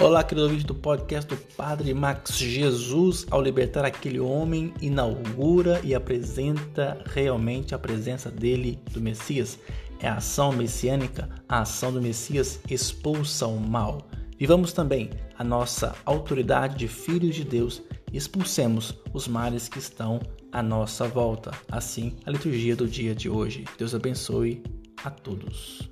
Olá, querido ouvinte do podcast do Padre Max. Jesus, ao libertar aquele homem, inaugura e apresenta realmente a presença dele, do Messias. É a ação messiânica, a ação do Messias expulsa o mal. Vivamos também a nossa autoridade de filhos de Deus e expulsemos os males que estão à nossa volta. Assim, a liturgia do dia de hoje. Deus abençoe a todos.